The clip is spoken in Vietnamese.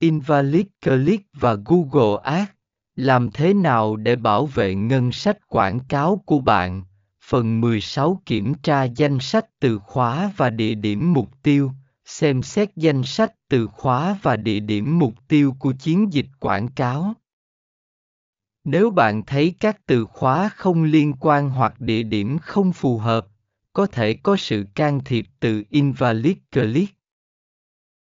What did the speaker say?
Invalid Click và Google Ads. Làm thế nào để bảo vệ ngân sách quảng cáo của bạn? Phần 16 Kiểm tra danh sách từ khóa và địa điểm mục tiêu. Xem xét danh sách từ khóa và địa điểm mục tiêu của chiến dịch quảng cáo. Nếu bạn thấy các từ khóa không liên quan hoặc địa điểm không phù hợp, có thể có sự can thiệp từ Invalid Click.